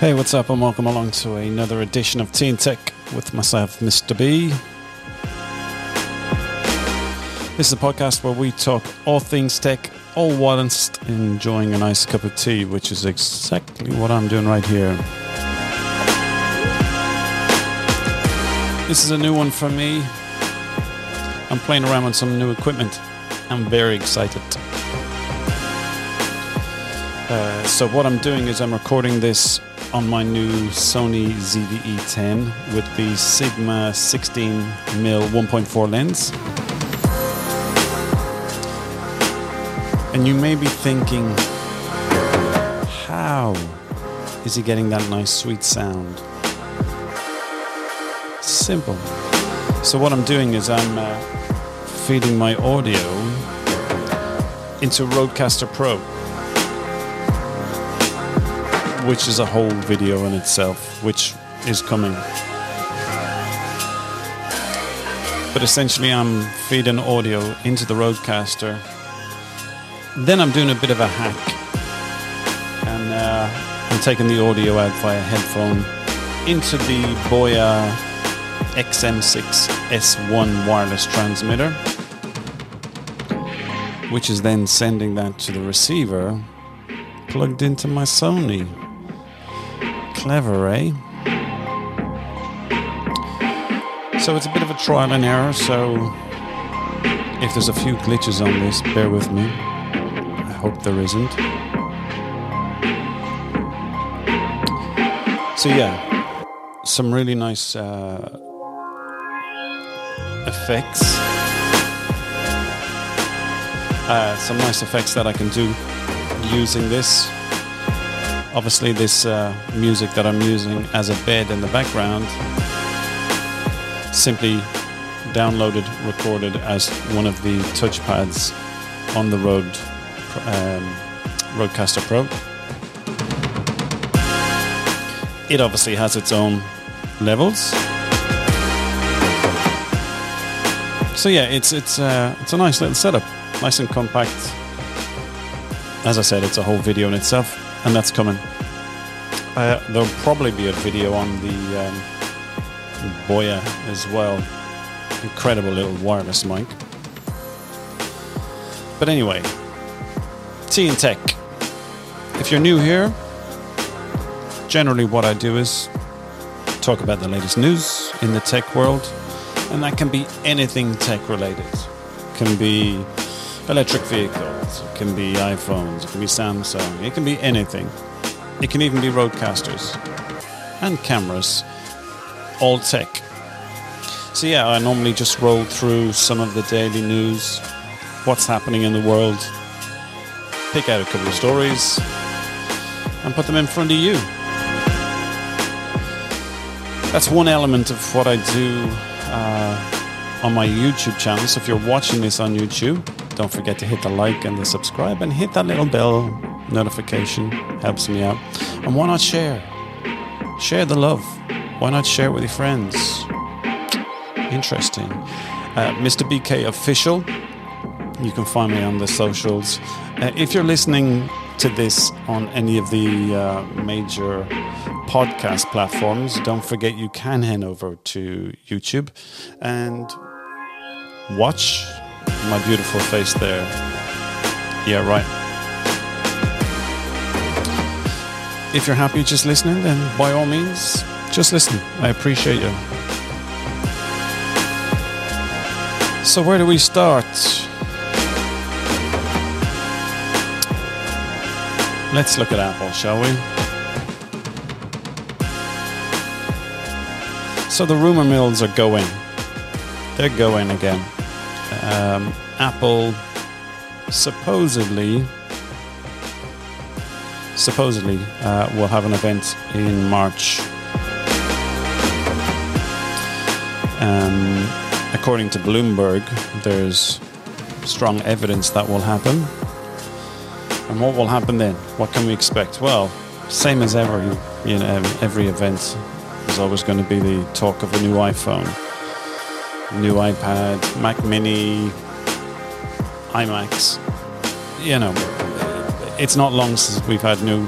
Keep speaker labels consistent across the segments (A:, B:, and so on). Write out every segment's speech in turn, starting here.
A: Hey, what's up, and welcome along to another edition of Tea and Tech with myself, Mr. B. This is a podcast where we talk all things tech, all whilst enjoying a nice cup of tea, which is exactly what I'm doing right here. This is a new one for me. I'm playing around with some new equipment. I'm very excited. Uh, so what I'm doing is I'm recording this on my new Sony ZV-E10 with the Sigma 16mm 1.4 lens. And you may be thinking, how is he getting that nice sweet sound? Simple. So what I'm doing is I'm uh, feeding my audio into Rodecaster Pro which is a whole video in itself, which is coming. But essentially, I'm feeding audio into the Rodecaster. Then I'm doing a bit of a hack, and uh, I'm taking the audio out via headphone into the Boya XM6 S1 wireless transmitter, which is then sending that to the receiver plugged into my Sony. Clever, eh? So it's a bit of a trial and error, so if there's a few glitches on this, bear with me. I hope there isn't. So yeah, some really nice uh, effects. Uh, some nice effects that I can do using this obviously this uh, music that I'm using as a bed in the background simply downloaded, recorded as one of the touchpads on the Rode um, Rodecaster Pro. It obviously has its own levels. So yeah, it's it's uh, it's a nice little setup, nice and compact. As I said, it's a whole video in itself and that's coming. Uh, there'll probably be a video on the um, Boya as well. Incredible little wireless mic. But anyway, Tea and Tech. If you're new here, generally what I do is talk about the latest news in the tech world, and that can be anything tech related. Can be electric vehicles, it can be iPhones, it can be Samsung, it can be anything. It can even be Rodecasters and cameras, all tech. So, yeah, I normally just roll through some of the daily news, what's happening in the world, pick out a couple of stories, and put them in front of you. That's one element of what I do uh, on my YouTube channel. So, if you're watching this on YouTube, don't forget to hit the like and the subscribe and hit that little bell notification. Helps me out. And why not share? Share the love. Why not share it with your friends? Interesting. Uh, Mr. BK Official. You can find me on the socials. Uh, if you're listening to this on any of the uh, major podcast platforms, don't forget you can head over to YouTube and watch my beautiful face there. Yeah, right. If you're happy just listening, then by all means, just listen. I appreciate you. So, where do we start? Let's look at Apple, shall we? So, the rumor mills are going. They're going again um, Apple supposedly supposedly uh, will have an event in March. Um, according to Bloomberg, there's strong evidence that will happen. And what will happen then? What can we expect? Well, same as ever, you know, every event is always going to be the talk of a new iPhone new iPad, Mac Mini, iMacs. You know, it's not long since we've had new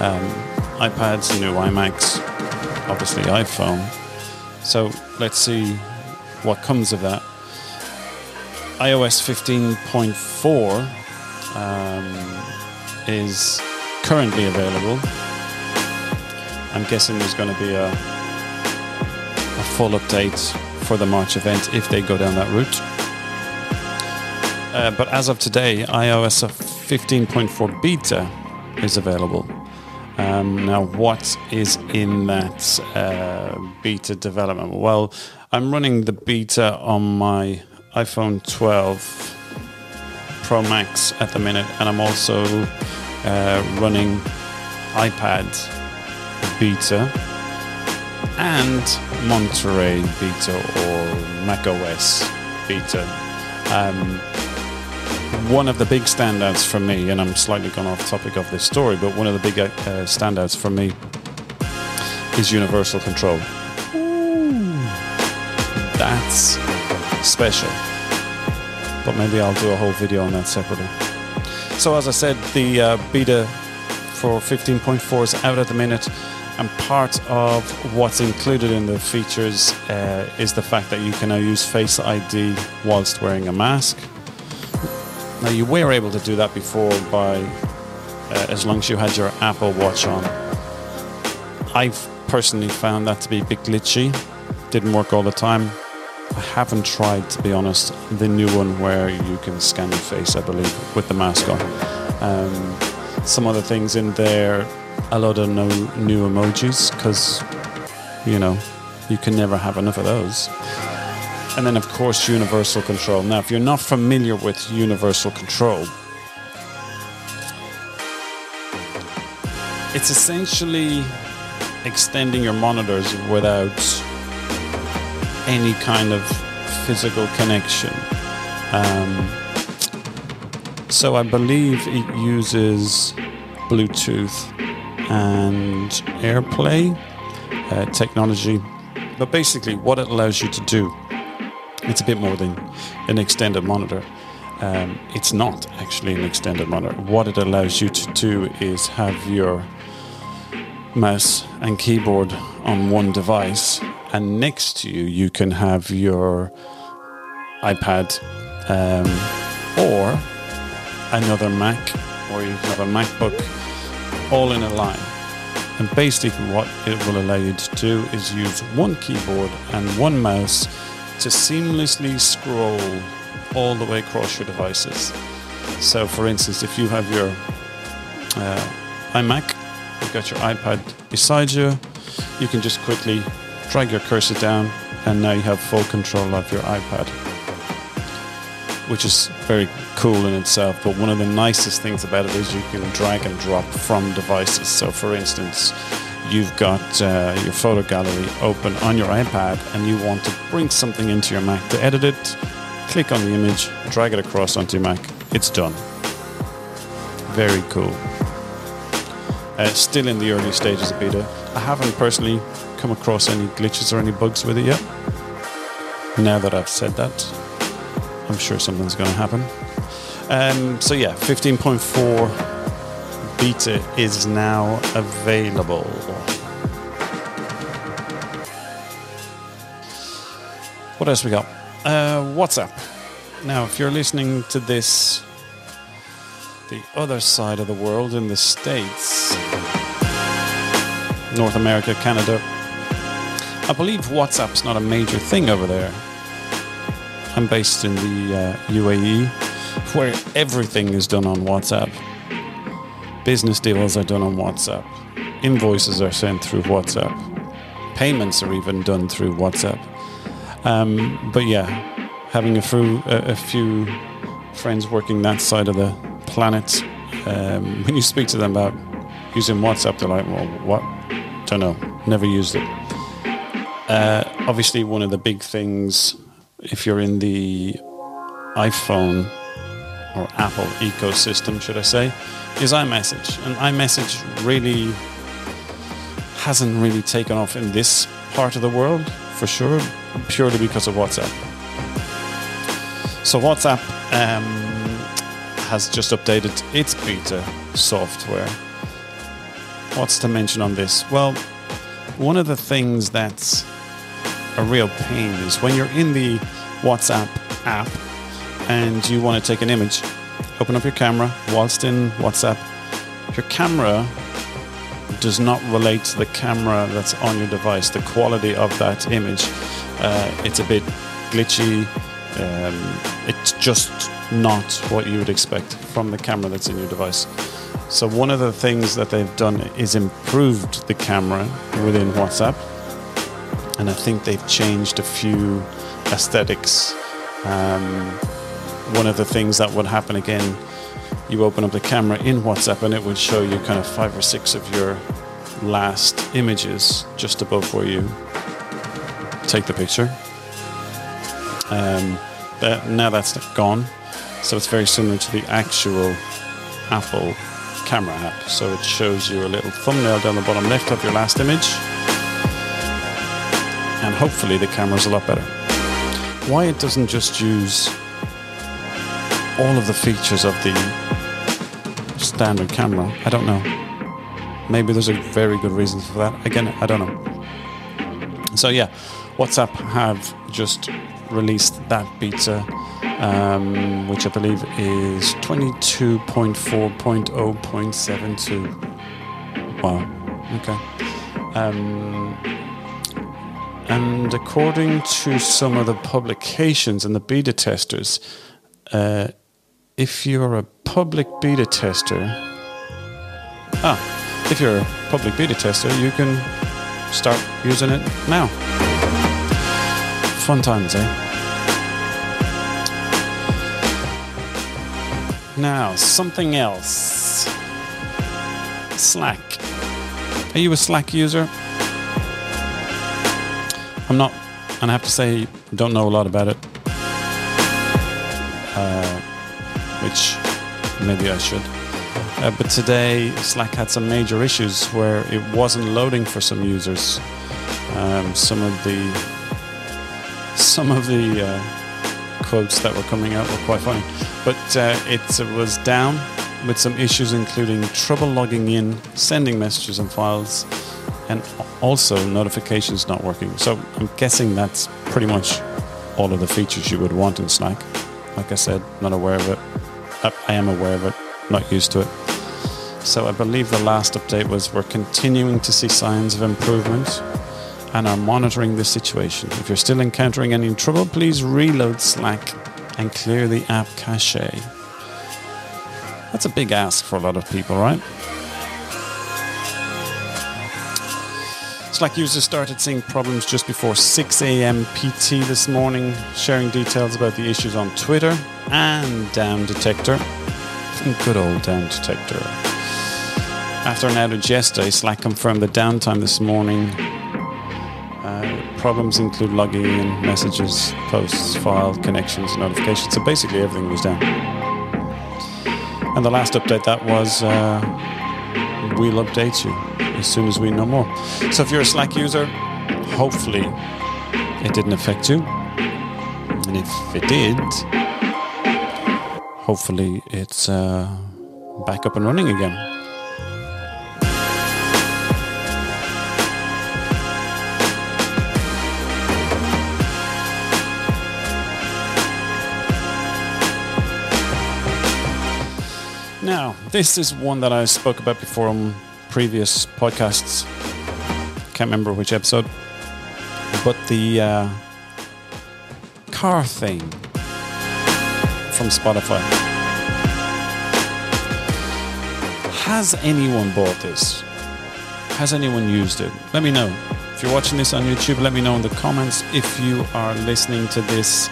A: um, iPads, new iMacs, obviously iPhone. So let's see what comes of that. iOS 15.4 um, is currently available. I'm guessing there's going to be a, a full update for the March event if they go down that route. Uh, but as of today, iOS 15.4 beta is available. Um, now, what is in that uh, beta development? Well, I'm running the beta on my iPhone 12 Pro Max at the minute, and I'm also uh, running iPad beta and Monterey beta or macOS beta. Um, one of the big standouts for me, and I'm slightly gone off topic of this story, but one of the big uh, standouts for me is universal control. Ooh, that's special. But maybe I'll do a whole video on that separately. So, as I said, the uh, beta for 15.4 is out at the minute, and part of what's included in the features uh, is the fact that you can now use Face ID whilst wearing a mask. Now, you were able to do that before by uh, as long as you had your Apple Watch on. I've personally found that to be a bit glitchy. Didn't work all the time. I haven't tried, to be honest, the new one where you can scan your face, I believe, with the mask on. Um, some other things in there, a lot of no, new emojis, because, you know, you can never have enough of those. And then, of course, universal control. Now, if you're not familiar with universal control, it's essentially extending your monitors without any kind of physical connection. Um, so I believe it uses Bluetooth and AirPlay uh, technology. But basically, what it allows you to do it's a bit more than an extended monitor. Um, it's not actually an extended monitor. What it allows you to do is have your mouse and keyboard on one device, and next to you, you can have your iPad um, or another Mac, or you can have a MacBook all in a line. And basically, what it will allow you to do is use one keyboard and one mouse to seamlessly scroll all the way across your devices. So, for instance, if you have your uh, iMac, you've got your iPad beside you, you can just quickly drag your cursor down, and now you have full control of your iPad, which is very cool in itself. But one of the nicest things about it is you can drag and drop from devices. So, for instance, you've got uh, your photo gallery open on your iPad and you want to bring something into your Mac to edit it, click on the image, drag it across onto your Mac. It's done. Very cool. Uh, still in the early stages of beta. I haven't personally come across any glitches or any bugs with it yet. Now that I've said that, I'm sure something's going to happen. Um, so yeah, 15.4 beta is now available. What else we got? Uh, WhatsApp. Now, if you're listening to this, the other side of the world in the States, North America, Canada, I believe WhatsApp's not a major thing over there. I'm based in the uh, UAE, where everything is done on WhatsApp. Business deals are done on WhatsApp. Invoices are sent through WhatsApp. Payments are even done through WhatsApp. Um, but yeah, having a few, a, few friends working that side of the planet, um, when you speak to them about using WhatsApp, they're like, well, what? Don't know. Never used it. Uh, obviously, one of the big things, if you're in the iPhone or Apple ecosystem, should I say, is iMessage. And iMessage really hasn't really taken off in this part of the world, for sure, purely because of WhatsApp. So WhatsApp um, has just updated its beta software. what's to mention on this? Well, one of the things that's a real pain is when you're in the WhatsApp app and you want to take an image, open up your camera whilst in WhatsApp. Your camera does not relate to the camera that's on your device, the quality of that image. Uh, it's a bit glitchy. Um, it's just not what you would expect from the camera that's in your device. So, one of the things that they've done is improved the camera within WhatsApp. And I think they've changed a few aesthetics. Um, one of the things that would happen again you open up the camera in WhatsApp and it would show you kind of five or six of your last images just above where you take the picture. Um, but now that's gone, so it's very similar to the actual Apple camera app. So it shows you a little thumbnail down the bottom left of your last image, and hopefully the camera's a lot better. Why it doesn't just use all of the features of the standard camera. I don't know. Maybe there's a very good reason for that. Again, I don't know. So yeah, WhatsApp have just released that beta, um, which I believe is 22.4.0.72. Wow. Okay. Um, and according to some of the publications and the beta testers, uh, if you're a public beta tester, ah, if you're a public beta tester, you can start using it now. Fun times, eh? Now, something else. Slack. Are you a Slack user? I'm not, and I have to say, don't know a lot about it. Uh, which maybe I should. Uh, but today, Slack had some major issues where it wasn't loading for some users. Um, some of the some of the uh, quotes that were coming out were quite funny, but uh, it was down with some issues, including trouble logging in, sending messages and files, and also notifications not working. So I'm guessing that's pretty much all of the features you would want in Slack. Like I said, not aware of it. I am aware of it, not used to it. So I believe the last update was we're continuing to see signs of improvement and are monitoring the situation. If you're still encountering any trouble, please reload Slack and clear the app cache. That's a big ask for a lot of people, right? Slack users started seeing problems just before 6 a.m. PT this morning, sharing details about the issues on Twitter and Down Detector. Good old Down Detector. After an outage yesterday, Slack confirmed the downtime this morning. Uh, problems include logging in, messages, posts, file connections, notifications. So basically, everything was down. And the last update that was uh, we'll update you as soon as we know more. So if you're a Slack user, hopefully it didn't affect you. And if it did, hopefully it's uh, back up and running again. This is one that I spoke about before on previous podcasts. Can't remember which episode. But the uh, car thing from Spotify. Has anyone bought this? Has anyone used it? Let me know. If you're watching this on YouTube, let me know in the comments. If you are listening to this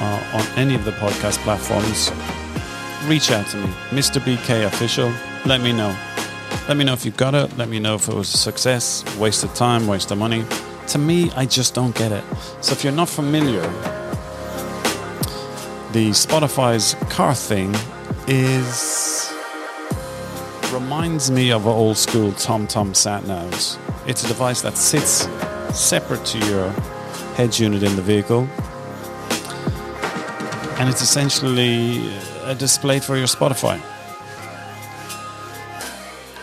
A: uh, on any of the podcast platforms, reach out to me, Mr. BK Official. Let me know. Let me know if you got it. Let me know if it was a success, waste of time, waste of money. To me, I just don't get it. So if you're not familiar, the Spotify's car thing is reminds me of old school TomTom sat navs. It's a device that sits separate to your head unit in the vehicle, and it's essentially a display for your Spotify.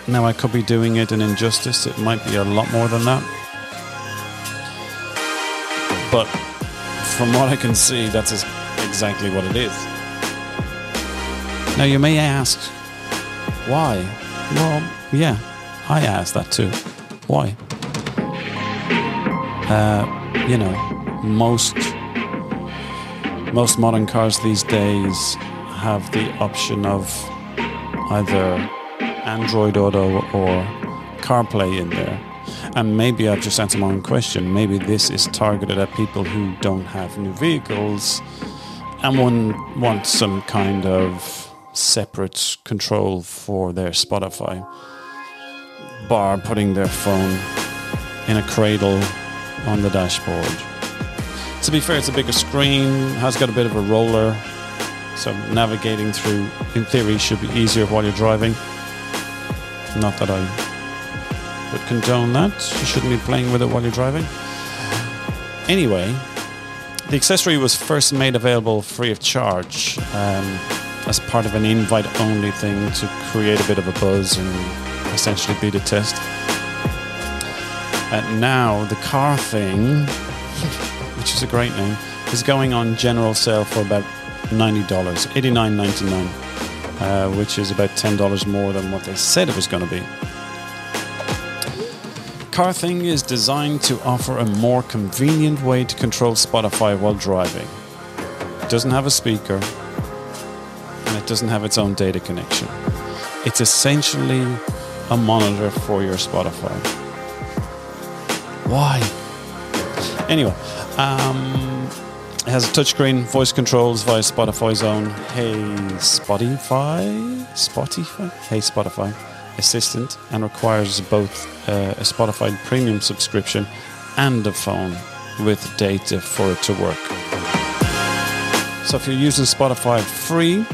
A: Now, I could be doing it an injustice. It might be a lot more than that. But from what I can see, that's exactly what it is. Now, you may ask, why? Well, yeah, I asked that too. Why? Uh, you know, most most modern cars these days have the option of either Android Auto or CarPlay in there. And maybe I've just answered my own question. Maybe this is targeted at people who don't have new vehicles and one wants some kind of separate control for their Spotify, bar putting their phone in a cradle on the dashboard. To be fair, it's a bigger screen, has got a bit of a roller, so navigating through, in theory, should be easier while you're driving. Not that I would condone that. You shouldn't be playing with it while you're driving. Anyway, the accessory was first made available free of charge um, as part of an invite only thing to create a bit of a buzz and essentially beta test. And now the car thing, which is a great name, is going on general sale for about $90, $89.99, uh, which is about $10 more than what they said it was going to be. CarThing is designed to offer a more convenient way to control Spotify while driving. It doesn't have a speaker and it doesn't have its own data connection. It's essentially a monitor for your Spotify. Why? Anyway, um, it has a touchscreen, voice controls via Spotify's own Hey Spotify? Spotify? Hey Spotify assistant and requires both uh, a Spotify premium subscription and a phone with data for it to work. So if you're using Spotify free,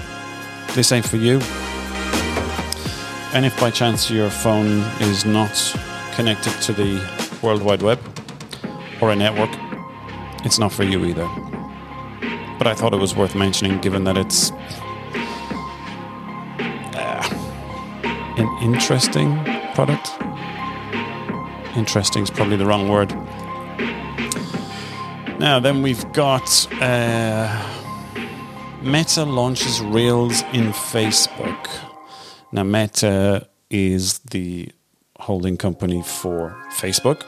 A: this ain't for you. And if by chance your phone is not connected to the World Wide Web or a network, it's not for you either. But I thought it was worth mentioning given that it's an interesting product. Interesting is probably the wrong word. Now, then we've got uh, Meta launches Reels in Facebook. Now, Meta is the holding company for Facebook.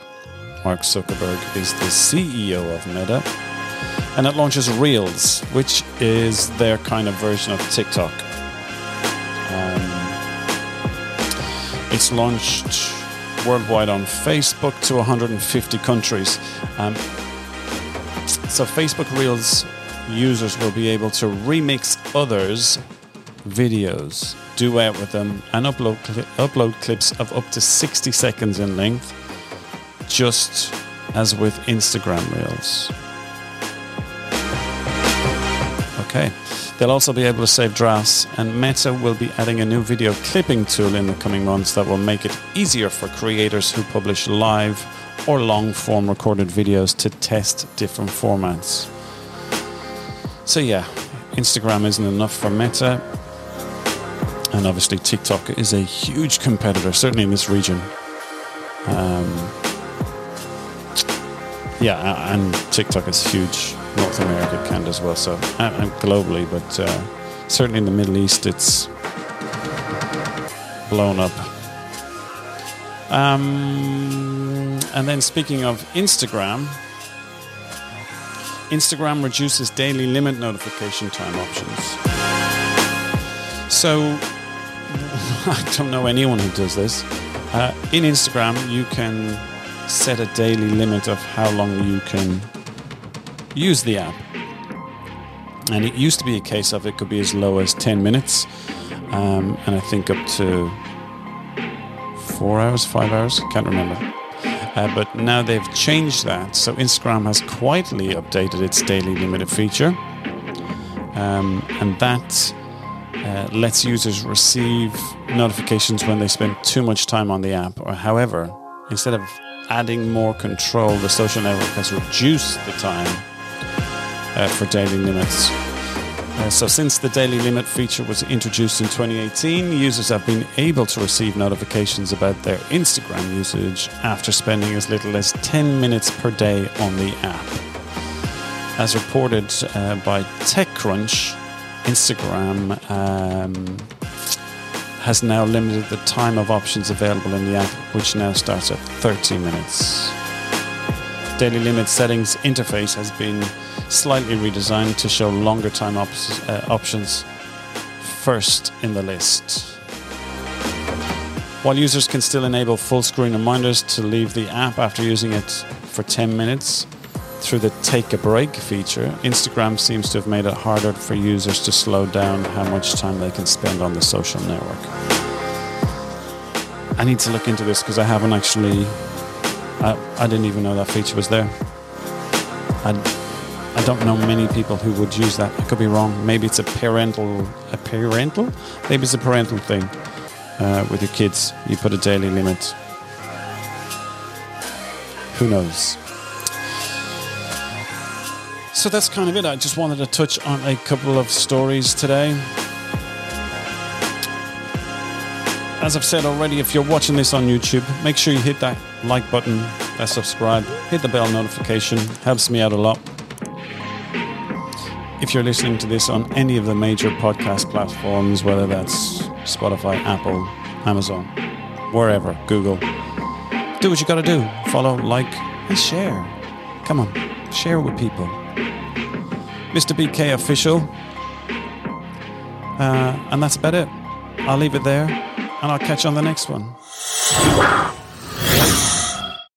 A: Mark Zuckerberg is the CEO of Meta. And it launches Reels, which is their kind of version of TikTok. Um, it's launched worldwide on Facebook to 150 countries. Um, so Facebook Reels users will be able to remix others' videos, duet with them, and upload upload clips of up to 60 seconds in length, just as with Instagram Reels. Okay. They'll also be able to save drafts, and Meta will be adding a new video clipping tool in the coming months that will make it easier for creators who publish live or long form recorded videos to test different formats. So, yeah, Instagram isn't enough for Meta, and obviously, TikTok is a huge competitor, certainly in this region. Um, yeah, and TikTok is huge North America can as well, so and, globally, but uh, certainly in the Middle East, it's blown up. Um, and then speaking of Instagram, Instagram reduces daily limit notification time options. So I don't know anyone who does this. Uh, in Instagram, you can set a daily limit of how long you can use the app. And it used to be a case of it could be as low as 10 minutes, um, and I think up to four hours, five hours, can't remember. Uh, but now they've changed that. So Instagram has quietly updated its daily limited feature. Um, and that uh, lets users receive notifications when they spend too much time on the app. Or, however, instead of adding more control, the social network has reduced the time uh, for daily limits. Uh, so, since the daily limit feature was introduced in 2018, users have been able to receive notifications about their Instagram usage after spending as little as 10 minutes per day on the app. As reported uh, by TechCrunch, Instagram um, has now limited the time of options available in the app, which now starts at 30 minutes. Daily limit settings interface has been slightly redesigned to show longer time op- uh, options first in the list. While users can still enable full screen reminders to leave the app after using it for 10 minutes, through the take a break feature, Instagram seems to have made it harder for users to slow down how much time they can spend on the social network. I need to look into this because I haven't actually. I, I didn't even know that feature was there. I, I don't know many people who would use that. I could be wrong. Maybe it's a parental, a parental. Maybe it's a parental thing uh, with your kids. You put a daily limit. Who knows? So that's kind of it. I just wanted to touch on a couple of stories today. As I've said already, if you're watching this on YouTube, make sure you hit that like button, that subscribe, hit the bell notification, helps me out a lot. If you're listening to this on any of the major podcast platforms, whether that's Spotify, Apple, Amazon, wherever, Google, do what you got to do. Follow, like, and share. Come on, share with people. Mr. BK official. Uh, and that's about it. I'll leave it there and I'll catch you on the next one.